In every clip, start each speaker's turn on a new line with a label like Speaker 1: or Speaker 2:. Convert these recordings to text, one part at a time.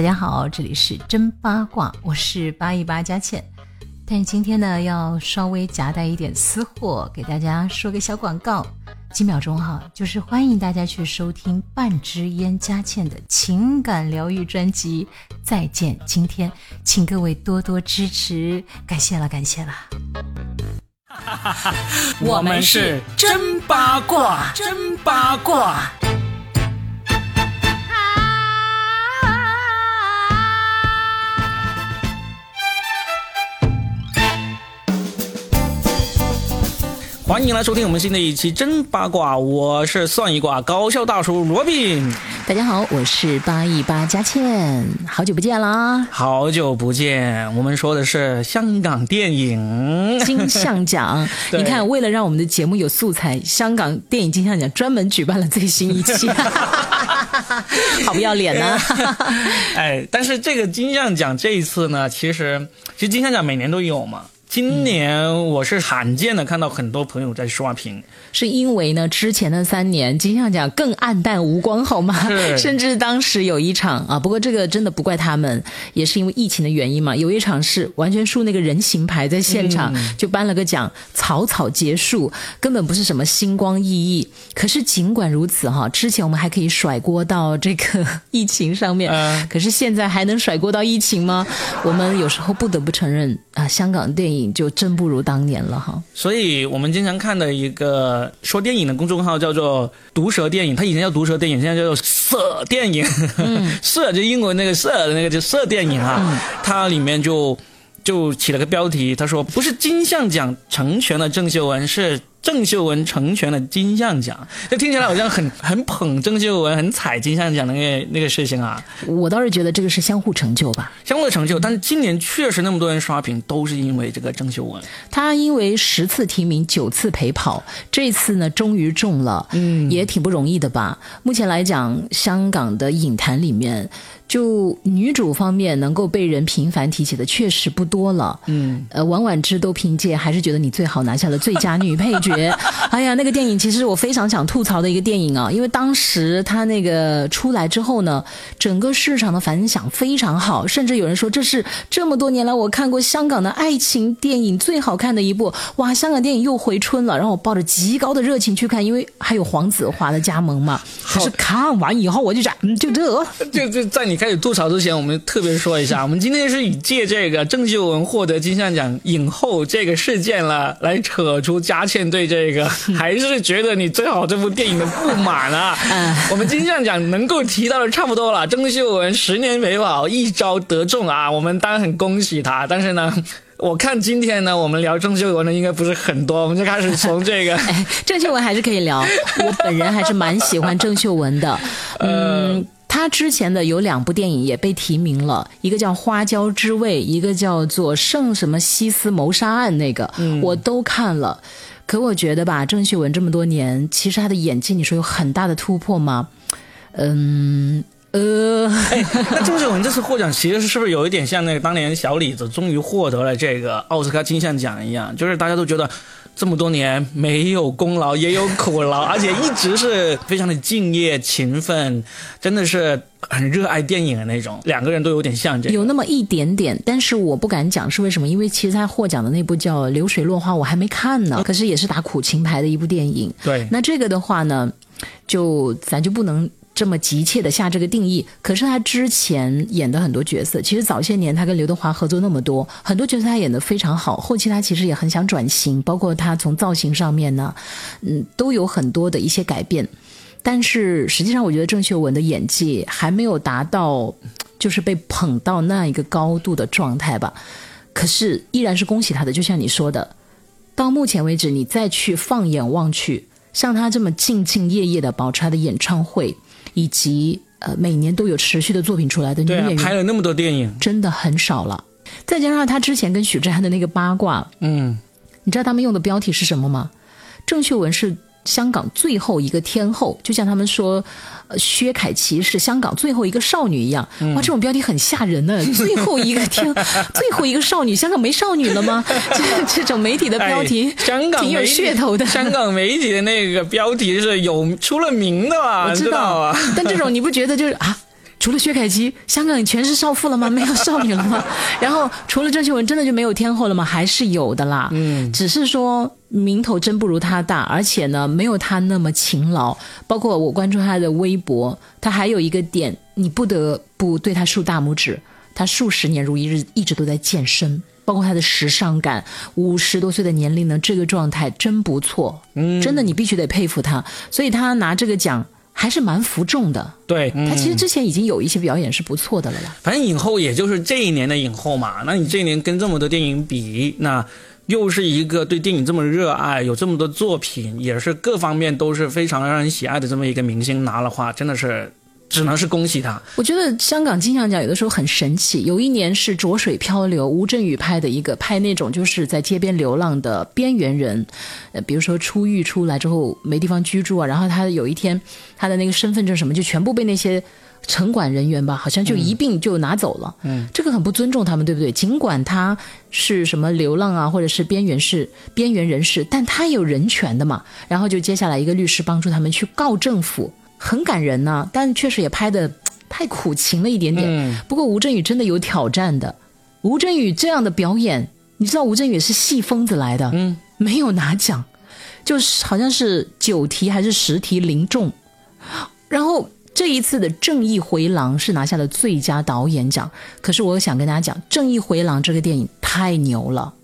Speaker 1: 大家好，这里是真八卦，我是八一八佳倩。但今天呢，要稍微夹带一点私货，给大家说个小广告，几秒钟哈，就是欢迎大家去收听半支烟佳倩的情感疗愈专辑。再见，今天，请各位多多支持，感谢了，感谢了。
Speaker 2: 我们是真八卦，真八卦。欢迎来收听我们新的一期真八卦，我是算一卦高效大叔罗宾。
Speaker 1: 大家好，我是八一八佳倩，好久不见啦！
Speaker 2: 好久不见，我们说的是香港电影
Speaker 1: 金像奖。你看，为了让我们的节目有素材，香港电影金像奖专门举办了最新一期，好不要脸呢！
Speaker 2: 哎，但是这个金像奖这一次呢，其实其实金像奖每年都有嘛。今年我是罕见的看到很多朋友在刷屏，
Speaker 1: 是因为呢之前的三年金像奖更暗淡无光，好吗？甚至当时有一场啊，不过这个真的不怪他们，也是因为疫情的原因嘛。有一场是完全竖那个人形牌在现场就颁了个奖，草草结束，根本不是什么星光熠熠。可是尽管如此哈，之前我们还可以甩锅到这个疫情上面，可是现在还能甩锅到疫情吗？我们有时候不得不承认啊，香港电影。就真不如当年了哈，
Speaker 2: 所以我们经常看的一个说电影的公众号叫做“毒舌电影”，它以前叫“毒舌电影”，现在叫做“色电影”。色就英文那个色的那个就色电影哈，它里面就就起了个标题，他说不是金像奖成全了郑秀文，是。郑秀文成全了金像奖，这听起来好像很很捧郑秀文，很踩金像奖的那个那个事情啊。
Speaker 1: 我倒是觉得这个是相互成就吧，
Speaker 2: 相互的成就。但是今年确实那么多人刷屏，都是因为这个郑秀文。
Speaker 1: 他因为十次提名，九次陪跑，这次呢终于中了，嗯，也挺不容易的吧。目前来讲，香港的影坛里面。就女主方面能够被人频繁提起的确实不多了，嗯，呃，王婉之都凭借还是觉得你最好拿下了最佳女配角。哎呀，那个电影其实我非常想吐槽的一个电影啊，因为当时它那个出来之后呢，整个市场的反响非常好，甚至有人说这是这么多年来我看过香港的爱情电影最好看的一部。哇，香港电影又回春了，让我抱着极高的热情去看，因为还有黄子华的加盟嘛。可是看完以后我就讲，嗯，就这，
Speaker 2: 就就在你。开始吐槽之前，我们特别说一下，我们今天是以借这个郑秀文获得金像奖影后这个事件了，来扯出佳倩对这个 还是觉得你最好这部电影的不满啊。我们金像奖能够提到的差不多了，郑秀文十年没跑，一招得中啊，我们当然很恭喜她。但是呢，我看今天呢，我们聊郑秀文的应该不是很多，我们就开始从这个
Speaker 1: 郑秀文还是可以聊，我本人还是蛮喜欢郑秀文的，嗯。他之前的有两部电影也被提名了，一个叫《花椒之味》，一个叫做《圣什么西斯谋杀案》，那个我都看了。可我觉得吧，郑秀文这么多年，其实她的演技，你说有很大的突破吗？嗯
Speaker 2: 呃，那郑秀文这次获奖，其实是不是有一点像那个当年小李子终于获得了这个奥斯卡金像奖一样？就是大家都觉得。这么多年没有功劳也有苦劳，而且一直是非常的敬业勤奋，真的是很热爱电影的那种。两个人都有点像这
Speaker 1: 有那么一点点，但是我不敢讲是为什么，因为其实他获奖的那部叫《流水落花》，我还没看呢。可是也是打苦情牌的一部电影。
Speaker 2: 对，
Speaker 1: 那这个的话呢，就咱就不能。这么急切的下这个定义，可是他之前演的很多角色，其实早些年他跟刘德华合作那么多，很多角色他演的非常好。后期他其实也很想转型，包括他从造型上面呢，嗯，都有很多的一些改变。但是实际上，我觉得郑秀文的演技还没有达到，就是被捧到那一个高度的状态吧。可是依然是恭喜他的，就像你说的，到目前为止，你再去放眼望去，像他这么兢兢业业的保持他的演唱会。以及呃，每年都有持续的作品出来的女演员，
Speaker 2: 拍了那么多电影，
Speaker 1: 真的很少了。再加上他之前跟许志安的那个八卦，嗯，你知道他们用的标题是什么吗？郑秀文是。香港最后一个天后，就像他们说，薛凯琪是香港最后一个少女一样。哇，这种标题很吓人呢！最后一个天，最后一个少女，香港没少女了吗？这这种媒体的标题，
Speaker 2: 香港
Speaker 1: 挺有噱头的。
Speaker 2: 香港媒体的那个标题是有出了名的吧？
Speaker 1: 我知道
Speaker 2: 啊。
Speaker 1: 但这种你不觉得就是啊？除了薛凯琪，香港全是少妇了吗？没有少女了吗？然后除了郑秀文，真的就没有天后了吗？还是有的啦。嗯，只是说名头真不如他大，而且呢，没有他那么勤劳。包括我关注他的微博，他还有一个点，你不得不对他竖大拇指。他数十年如一日，一直都在健身，包括他的时尚感，五十多岁的年龄呢，这个状态真不错。嗯，真的你必须得佩服他。所以他拿这个奖。还是蛮服众的，
Speaker 2: 对
Speaker 1: 他其实之前已经有一些表演是不错的了啦。
Speaker 2: 反正影后也就是这一年的影后嘛，那你这一年跟这么多电影比，那又是一个对电影这么热爱，有这么多作品，也是各方面都是非常让人喜爱的这么一个明星拿了话，真的是。只能是恭喜他。
Speaker 1: 我觉得香港金像奖有的时候很神奇。有一年是《浊水漂流》，吴镇宇拍的一个，拍那种就是在街边流浪的边缘人，呃，比如说出狱出来之后没地方居住啊，然后他有一天他的那个身份证什么就全部被那些城管人员吧，好像就一并就拿走了。嗯，这个很不尊重他们，对不对？尽管他是什么流浪啊，或者是边缘是边缘人士，但他有人权的嘛。然后就接下来一个律师帮助他们去告政府。很感人呐，但确实也拍的太苦情了一点点。嗯不过吴镇宇真的有挑战的，吴镇宇这样的表演，你知道吴镇宇是戏疯子来的，嗯，没有拿奖，就是好像是九题还是十题零中。然后这一次的《正义回廊》是拿下了最佳导演奖，可是我想跟大家讲，《正义回廊》这个电影太牛了。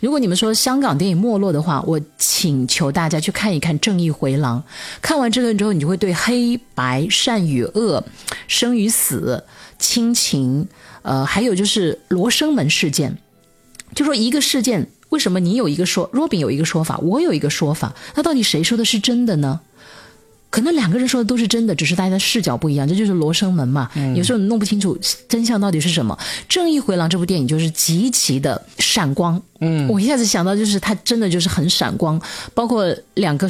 Speaker 1: 如果你们说香港电影没落的话，我请求大家去看一看《正义回廊》。看完这个之后，你就会对黑白、善与恶、生与死、亲情，呃，还有就是罗生门事件，就说一个事件，为什么你有一个说，若饼有一个说法，我有一个说法，那到底谁说的是真的呢？可能两个人说的都是真的，只是大家的视角不一样，这就是罗生门嘛。有时候你弄不清楚真相到底是什么。《正义回廊》这部电影就是极其的闪光，嗯，我一下子想到就是它真的就是很闪光，包括两个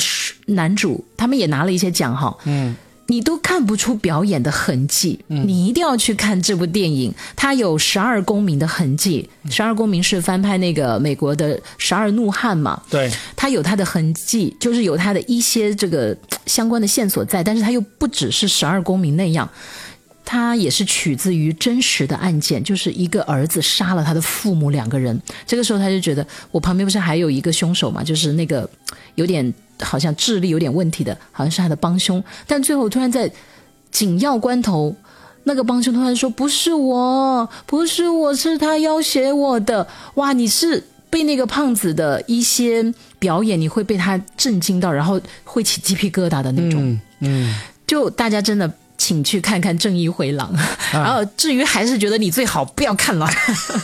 Speaker 1: 男主他们也拿了一些奖哈，嗯。你都看不出表演的痕迹，你一定要去看这部电影，它有十二公民的痕迹。十二公民是翻拍那个美国的《十二怒汉》嘛？
Speaker 2: 对，
Speaker 1: 它有它的痕迹，就是有它的一些这个相关的线索在，但是它又不只是十二公民那样。他也是取自于真实的案件，就是一个儿子杀了他的父母两个人。这个时候他就觉得，我旁边不是还有一个凶手嘛？就是那个有点好像智力有点问题的，好像是他的帮凶。但最后突然在紧要关头，那个帮凶突然说：“不是我，不是我，是他要挟我的。”哇！你是被那个胖子的一些表演，你会被他震惊到，然后会起鸡皮疙瘩的那种。嗯，就大家真的。请去看看《正义回廊》，然后至于还是觉得你最好不要看了，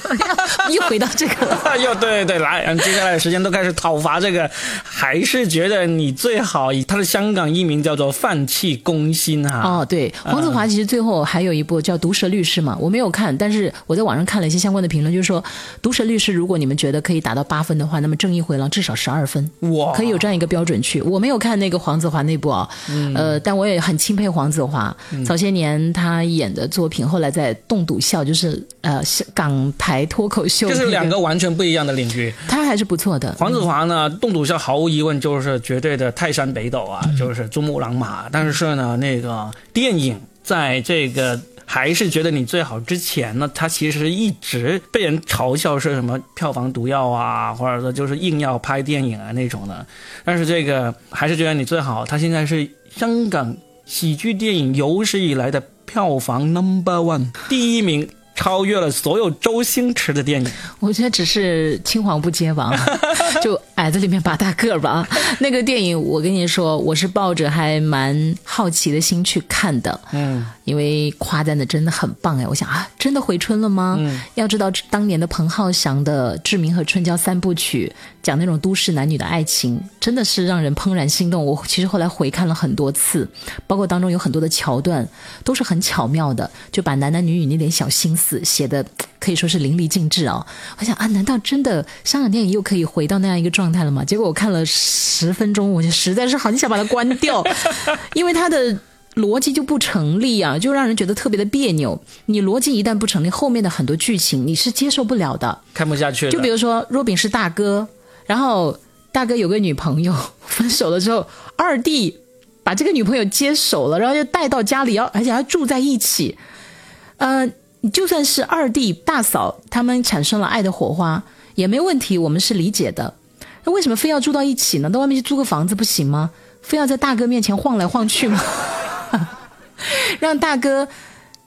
Speaker 1: 又回到这个了。
Speaker 2: 又对对对，来，接下来的时间都开始讨伐这个，还是觉得你最好以他的香港艺名叫做放弃攻心哈。
Speaker 1: 哦，对，黄子华其实最后还有一部叫《毒舌律师》嘛，我没有看，但是我在网上看了一些相关的评论，就是说《毒舌律师》如果你们觉得可以达到八分的话，那么《正义回廊》至少十二分，哇，可以有这样一个标准去。我没有看那个黄子华那部啊，呃，但我也很钦佩黄子华。早些年他演的作品，后来在栋笃笑，就是呃港台脱口秀，
Speaker 2: 就是两个完全不一样的领域。
Speaker 1: 他还是不错的。
Speaker 2: 黄子华呢，栋笃笑毫无疑问就是绝对的泰山北斗啊，就是珠穆朗玛。但是呢，那个电影在这个还是觉得你最好之前呢，他其实一直被人嘲笑是什么票房毒药啊，或者说就是硬要拍电影啊那种的。但是这个还是觉得你最好，他现在是香港。喜剧电影有史以来的票房 number one 第一名，超越了所有周星驰的电影。
Speaker 1: 我觉得只是青黄不接吧，就矮子里面拔大个吧。那个电影，我跟你说，我是抱着还蛮好奇的心去看的。嗯。因为夸赞的真的很棒哎，我想啊，真的回春了吗？嗯，要知道当年的彭浩翔的《志明和春娇》三部曲，讲那种都市男女的爱情，真的是让人怦然心动。我其实后来回看了很多次，包括当中有很多的桥段都是很巧妙的，就把男男女女那点小心思写的可以说是淋漓尽致啊。我想啊，难道真的香港电影又可以回到那样一个状态了吗？结果我看了十分钟，我就实在是很想把它关掉，因为它的。逻辑就不成立啊，就让人觉得特别的别扭。你逻辑一旦不成立，后面的很多剧情你是接受不了的，
Speaker 2: 看不下去。
Speaker 1: 就比如说，若饼是大哥，然后大哥有个女朋友，分手了之后，二弟把这个女朋友接手了，然后就带到家里，要而且还住在一起。呃，就算是二弟大嫂他们产生了爱的火花也没问题，我们是理解的。那为什么非要住到一起呢？到外面去租个房子不行吗？非要在大哥面前晃来晃去吗？让大哥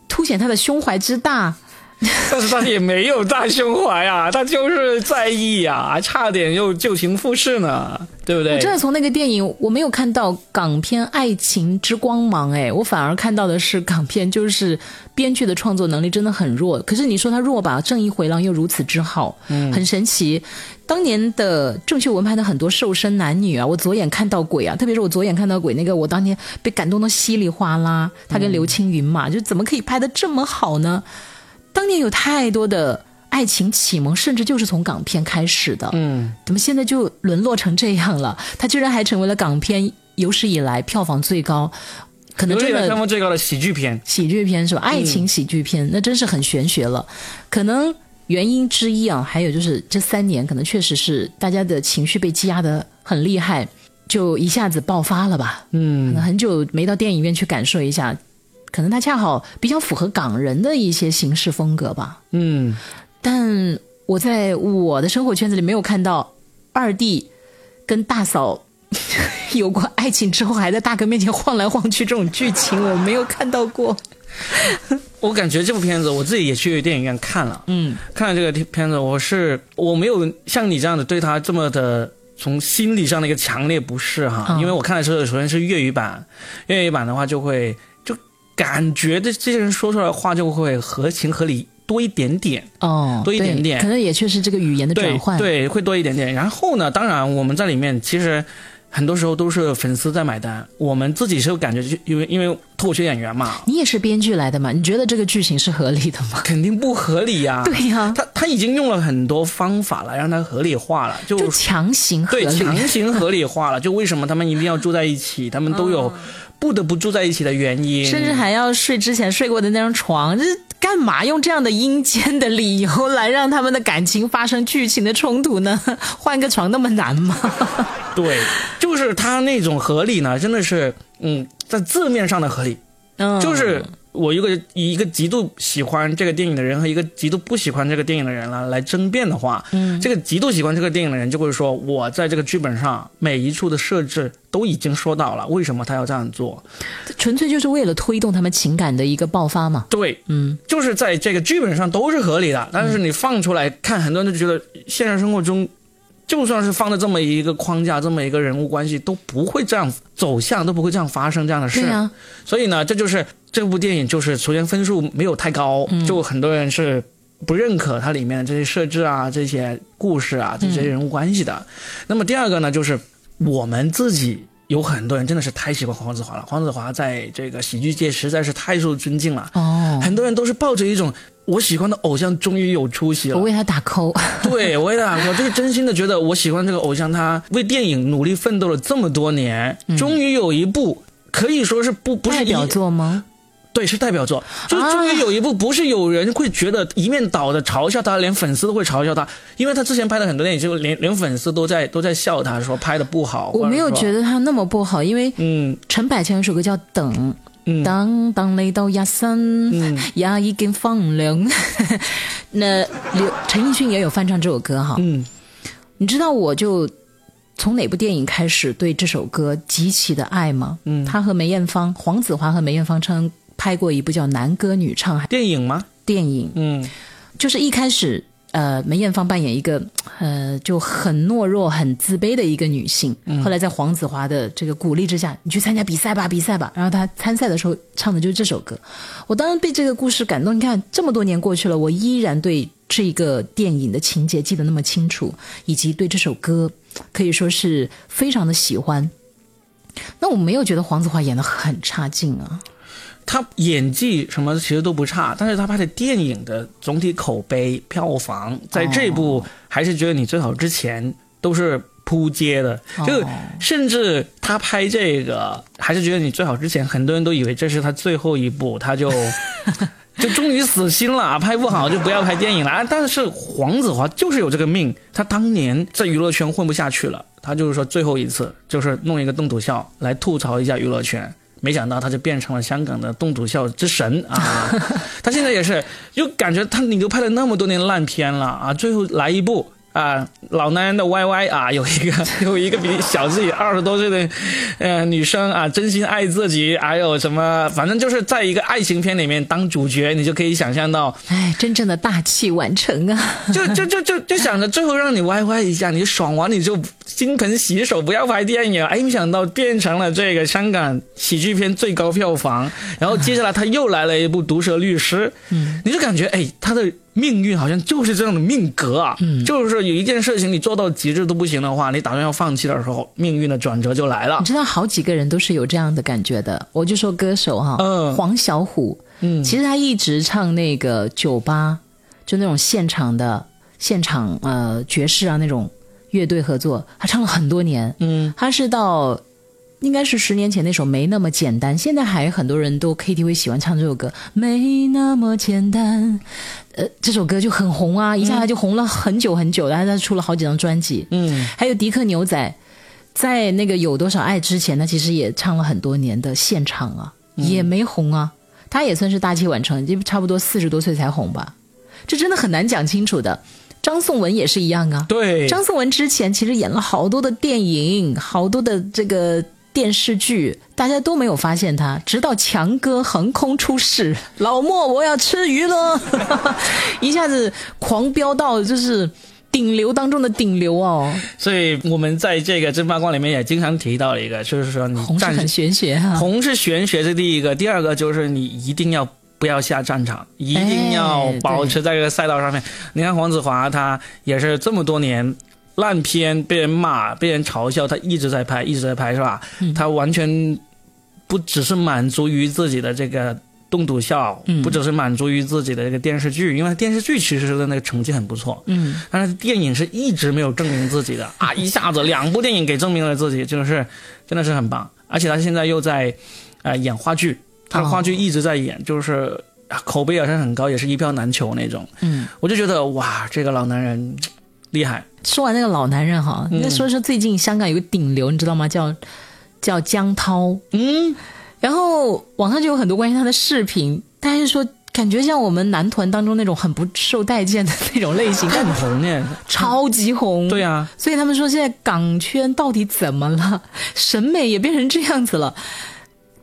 Speaker 1: 凸显他的胸怀之大。
Speaker 2: 但是他也没有大胸怀啊，他就是在意呀，还差点又旧情复释呢，对不对？
Speaker 1: 我真的从那个电影我没有看到港片爱情之光芒，哎，我反而看到的是港片就是编剧的创作能力真的很弱。可是你说他弱吧，正义回廊又如此之好，嗯，很神奇。当年的郑秀文拍的很多瘦身男女啊，我左眼看到鬼啊，特别是我左眼看到鬼那个，我当年被感动的稀里哗啦。他跟刘青云嘛，就怎么可以拍的这么好呢？当年有太多的爱情启蒙，甚至就是从港片开始的。
Speaker 2: 嗯，
Speaker 1: 怎么现在就沦落成这样了？它居然还成为了港片有史以来票房最高，可能真的
Speaker 2: 票房最高的喜剧片。
Speaker 1: 喜剧片是吧？爱情喜剧片，那真是很玄学了。可能原因之一啊，还有就是这三年可能确实是大家的情绪被积压的很厉害，就一下子爆发了吧。
Speaker 2: 嗯，
Speaker 1: 可能很久没到电影院去感受一下。可能他恰好比较符合港人的一些行事风格吧。
Speaker 2: 嗯，
Speaker 1: 但我在我的生活圈子里没有看到二弟跟大嫂 有过爱情之后还在大哥面前晃来晃去这种剧情，我没有看到过。
Speaker 2: 我感觉这部片子我自己也去电影院看了。
Speaker 1: 嗯，
Speaker 2: 看了这个片子，我是我没有像你这样的对他这么的从心理上的一个强烈不适哈，因为我看的时候首先是粤语版，粤语版的话就会。感觉这这些人说出来的话就会合情合理多一点点
Speaker 1: 哦，
Speaker 2: 多一点点，
Speaker 1: 可能也确实这个语言的转换，
Speaker 2: 对，会多一点点。然后呢，当然我们在里面其实很多时候都是粉丝在买单，我们自己是有感觉，就因为因为脱口秀演员嘛。
Speaker 1: 你也是编剧来的嘛？你觉得这个剧情是合理的吗？
Speaker 2: 肯定不合理呀！
Speaker 1: 对呀，
Speaker 2: 他他已经用了很多方法了，让它合理化了，就
Speaker 1: 强行合
Speaker 2: 理，对，强行合理化了。就为什么他们一定要住在一起？他们都有。不得不住在一起的原因，
Speaker 1: 甚至还要睡之前睡过的那张床，这干嘛用这样的阴间的理由来让他们的感情发生剧情的冲突呢？换个床那么难吗？
Speaker 2: 对，就是他那种合理呢，真的是，嗯，在字面上的合理，
Speaker 1: 嗯，
Speaker 2: 就是。我一个以一个极度喜欢这个电影的人和一个极度不喜欢这个电影的人来来争辩的话，
Speaker 1: 嗯，
Speaker 2: 这个极度喜欢这个电影的人就会说，我在这个剧本上每一处的设置都已经说到了，为什么他要这样做？
Speaker 1: 纯粹就是为了推动他们情感的一个爆发嘛？
Speaker 2: 对，
Speaker 1: 嗯，
Speaker 2: 就是在这个剧本上都是合理的，但是你放出来看，很多人就觉得现实生活中。就算是放在这么一个框架，这么一个人物关系，都不会这样走向，都不会这样发生这样的事。
Speaker 1: 对啊，
Speaker 2: 所以呢，这就是这部电影，就是首先分数没有太高，就很多人是不认可它里面的这些设置啊、这些故事啊、这些人物关系的。那么第二个呢，就是我们自己有很多人真的是太喜欢黄子华了，黄子华在这个喜剧界实在是太受尊敬了。
Speaker 1: 哦，
Speaker 2: 很多人都是抱着一种。我喜欢的偶像终于有出息了，
Speaker 1: 我为他打 call。
Speaker 2: 对，我为他打 call，就是真心的觉得我喜欢这个偶像，他为电影努力奋斗了这么多年，终于有一部可以说是不不是
Speaker 1: 代表作吗？
Speaker 2: 对，是代表作，就终于有一部不是有人会觉得一面倒的嘲笑他，连粉丝都会嘲笑他，因为他之前拍的很多电影，就连连粉丝都在都在笑他，说拍的不好。
Speaker 1: 我没有觉得他那么不好，因为
Speaker 2: 嗯，
Speaker 1: 陈百强有首歌叫《等》。当当你到夜深，也已经放凉。那刘陈奕迅也有翻唱这首歌哈。
Speaker 2: 嗯，
Speaker 1: 你知道我就从哪部电影开始对这首歌极其的爱吗？
Speaker 2: 嗯，
Speaker 1: 他和梅艳芳、黄子华和梅艳芳唱拍过一部叫《男歌女唱》
Speaker 2: 电影吗？
Speaker 1: 电影，
Speaker 2: 嗯，
Speaker 1: 就是一开始。呃，梅艳芳扮演一个呃就很懦弱、很自卑的一个女性。后来在黄子华的这个鼓励之下，你去参加比赛吧，比赛吧。然后她参赛的时候唱的就是这首歌。我当时被这个故事感动。你看，这么多年过去了，我依然对这个电影的情节记得那么清楚，以及对这首歌可以说是非常的喜欢。那我没有觉得黄子华演的很差劲啊。
Speaker 2: 他演技什么其实都不差，但是他拍的电影的总体口碑、票房，在这部还是觉得你最好之前都是扑街的，就甚至他拍这个还是觉得你最好之前，很多人都以为这是他最后一部，他就 就终于死心了，拍不好就不要拍电影了。但是黄子华就是有这个命，他当年在娱乐圈混不下去了，他就是说最后一次就是弄一个动土笑来吐槽一下娱乐圈。没想到他就变成了香港的冻土笑之神啊！他现在也是，就感觉他你都拍了那么多年烂片了啊，最后来一部。啊，老男人的 YY 啊，有一个 有一个比小自己 二十多岁的，呃，女生啊，真心爱自己，还有什么，反正就是在一个爱情片里面当主角，你就可以想象到，
Speaker 1: 哎，真正的大器晚成啊！
Speaker 2: 就就就就就想着最后让你 YY 一下，你爽完你就金盆洗手，不要拍电影。哎，没想到变成了这个香港喜剧片最高票房，然后接下来他又来了一部《毒舌律师》，嗯，你就感觉哎，他的。命运好像就是这样的命格啊，就是有一件事情你做到极致都不行的话，你打算要放弃的时候，命运的转折就来了。
Speaker 1: 你知道好几个人都是有这样的感觉的，我就说歌手哈，黄小琥，嗯，其实他一直唱那个酒吧，就那种现场的现场呃爵士啊那种乐队合作，他唱了很多年，嗯，他是到。应该是十年前那首没那么简单，现在还很多人都 KTV 喜欢唱这首歌，没那么简单。呃，这首歌就很红啊，一下子就红了很久很久，然后他出了好几张专辑。嗯，还有迪克牛仔，在那个有多少爱之前，他其实也唱了很多年的现场啊，也没红啊。他也算是大器晚成，就差不多四十多岁才红吧。这真的很难讲清楚的。张颂文也是一样啊。
Speaker 2: 对，
Speaker 1: 张颂文之前其实演了好多的电影，好多的这个。电视剧大家都没有发现他，直到强哥横空出世，老莫我要吃鱼了，一下子狂飙到就是顶流当中的顶流哦。
Speaker 2: 所以我们在这个真八卦里面也经常提到一个，就是说你
Speaker 1: 红是很玄学哈，
Speaker 2: 红是玄学是第一个，第二个就是你一定要不要下战场，一定要保持在这个赛道上面。你看黄子华他也是这么多年。烂片被人骂，被人嘲笑，他一直在拍，一直在拍，是吧？他完全不只是满足于自己的这个动笃笑，不只是满足于自己的这个电视剧，因为电视剧其实的那个成绩很不错，嗯，但是电影是一直没有证明自己的啊，一下子两部电影给证明了自己，就是真的是很棒，而且他现在又在呃演话剧，他的话剧一直在演，就是口碑也是很高，也是一票难求那种，嗯，我就觉得哇，这个老男人厉害。
Speaker 1: 说完那个老男人哈，那说说最近香港有个顶流，你知道吗？叫叫江涛，嗯，然后网上就有很多关于他的视频，大家就说感觉像我们男团当中那种很不受待见的那种类型，
Speaker 2: 很红呢，
Speaker 1: 超级红，
Speaker 2: 对啊，
Speaker 1: 所以他们说现在港圈到底怎么了？审美也变成这样子了，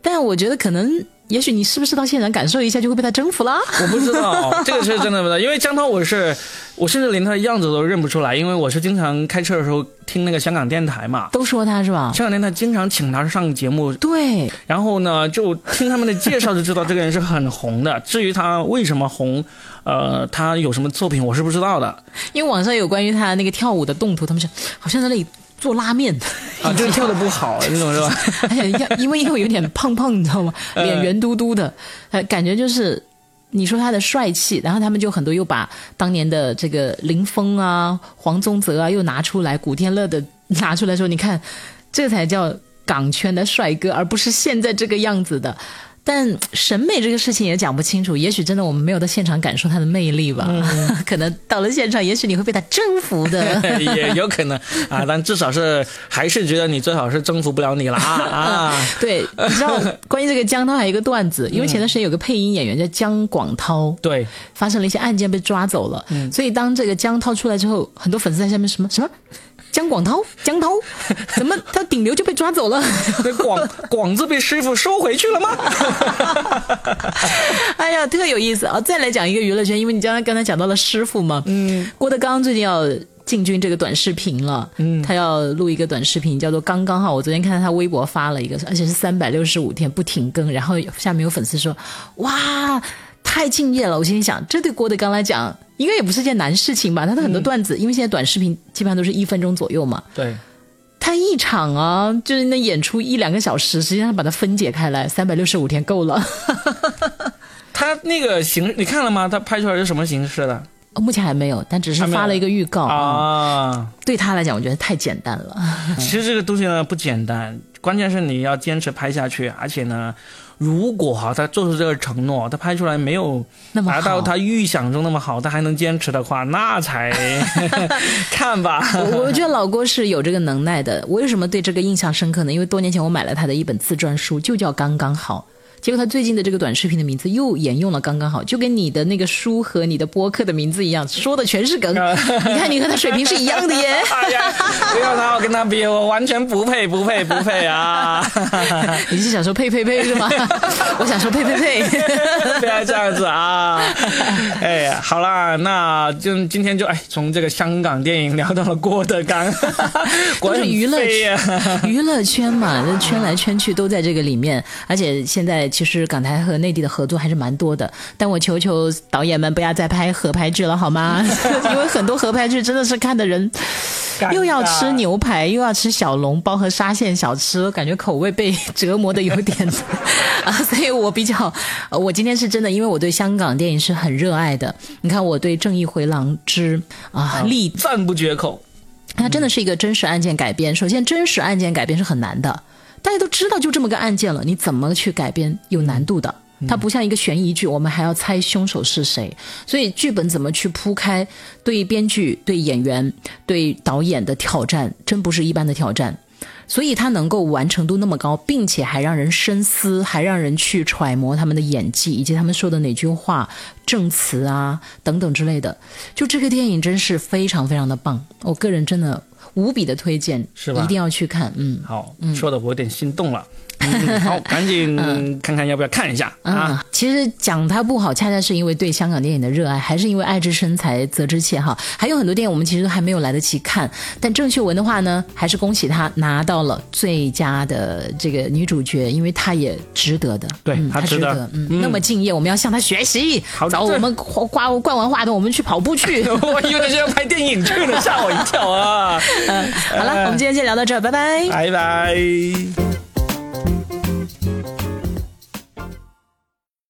Speaker 1: 但我觉得可能。也许你是不是到现场感受一下就会被他征服了？
Speaker 2: 我不知道，这个是真的不知道。因为江涛，我是我甚至连他的样子都认不出来，因为我是经常开车的时候听那个香港电台嘛，
Speaker 1: 都说他是吧？
Speaker 2: 香港电台经常请他上节目，
Speaker 1: 对。
Speaker 2: 然后呢，就听他们的介绍就知道这个人是很红的。至于他为什么红，呃，他有什么作品，我是不知道的。
Speaker 1: 因为网上有关于他那个跳舞的动图，他们是好像在那里。做拉面
Speaker 2: 啊，就是跳的不好 那种是吧？
Speaker 1: 因为因为有点胖胖，你知道吗？脸圆嘟嘟的，感觉就是你说他的帅气，然后他们就很多又把当年的这个林峰啊、黄宗泽啊又拿出来，古天乐的 拿出来说，你看，这才叫港圈的帅哥，而不是现在这个样子的。但审美这个事情也讲不清楚，也许真的我们没有到现场感受它的魅力吧。可能到了现场，也许你会被它征服的，
Speaker 2: 也有可能啊。但至少是还是觉得你最好是征服不了你了啊啊！
Speaker 1: 对，你知道关于这个江涛还有一个段子，因为前段时间有个配音演员叫江广涛，
Speaker 2: 对，
Speaker 1: 发生了一些案件被抓走了，所以当这个江涛出来之后，很多粉丝在下面什么什么。江广涛，江涛，怎么他顶流就被抓走了？
Speaker 2: 那广广字被师傅收回去了吗？
Speaker 1: 哎呀，特有意思啊！再来讲一个娱乐圈，因为你刚才刚才讲到了师傅嘛，嗯，郭德纲最近要进军这个短视频了，嗯，他要录一个短视频，叫做《刚刚好》。我昨天看到他微博发了一个，而且是三百六十五天不停更，然后下面有粉丝说，哇。太敬业了，我心里想，这对郭德纲来讲，应该也不是件难事情吧？他的很多段子，因为现在短视频基本上都是一分钟左右嘛。
Speaker 2: 对，
Speaker 1: 他一场啊，就是那演出一两个小时，实际上把它分解开来，三百六十五天够了。
Speaker 2: 他那个形，你看了吗？他拍出来是什么形式的？
Speaker 1: 目前还没有，但只是发了一个预告啊。对他来讲，我觉得太简单了。
Speaker 2: 其实这个东西呢不简单，关键是你要坚持拍下去，而且呢。如果哈他做出这个承诺，他拍出来没有达到他预想中那么好，他还能坚持的话，那才 看吧。
Speaker 1: 我我觉得老郭是有这个能耐的。我为什么对这个印象深刻呢？因为多年前我买了他的一本自传书，就叫《刚刚好》。结果他最近的这个短视频的名字又沿用了刚刚好，就跟你的那个书和你的播客的名字一样，说的全是梗。你看你和他水平是一样的耶！
Speaker 2: 哎呀，不要拿我跟他比，我完全不配，不配，不配啊！
Speaker 1: 你是想说配配配是吗？我想说配配配，
Speaker 2: 不要这样子啊！哎呀，好啦，那就今天就哎，从这个香港电影聊到了郭德纲，
Speaker 1: 都是娱乐娱乐圈嘛，那圈来圈去都在这个里面，而且现在。其实港台和内地的合作还是蛮多的，但我求求导演们不要再拍合拍剧了好吗？因为很多合拍剧真的是看的人又要吃牛排，又要吃小笼包和沙县小吃，感觉口味被折磨的有点 啊。所以我比较，我今天是真的，因为我对香港电影是很热爱的。你看，我对《正义回廊之》啊，力
Speaker 2: 赞不绝口。
Speaker 1: 它真的是一个真实案件改编。首先，真实案件改编是很难的。大家都知道，就这么个案件了，你怎么去改编有难度的。它不像一个悬疑剧，我们还要猜凶手是谁。所以剧本怎么去铺开，对编剧、对演员、对导演的挑战，真不是一般的挑战。所以它能够完成度那么高，并且还让人深思，还让人去揣摩他们的演技以及他们说的哪句话、证词啊等等之类的。就这个电影真是非常非常的棒，我个人真的。无比的推荐，
Speaker 2: 是吧？
Speaker 1: 一定要去看，嗯，
Speaker 2: 好，说的我有点心动了。好，赶紧看看要不要看一下啊！
Speaker 1: 其实讲它不好，恰恰是因为对香港电影的热爱，还是因为爱之深才责之切哈。还有很多电影我们其实都还没有来得及看，但郑秀文的话呢，还是恭喜她拿到了最佳的这个女主角，因为她也值得的。
Speaker 2: 对，她值
Speaker 1: 得，嗯，那么敬业，我们要向她学习。好，找我们挂灌完话筒，我们去跑步去。
Speaker 2: 我以为是要拍电影去了，吓我一跳啊！
Speaker 1: 嗯，好了，我们今天先聊到这儿，拜拜，
Speaker 2: 拜拜。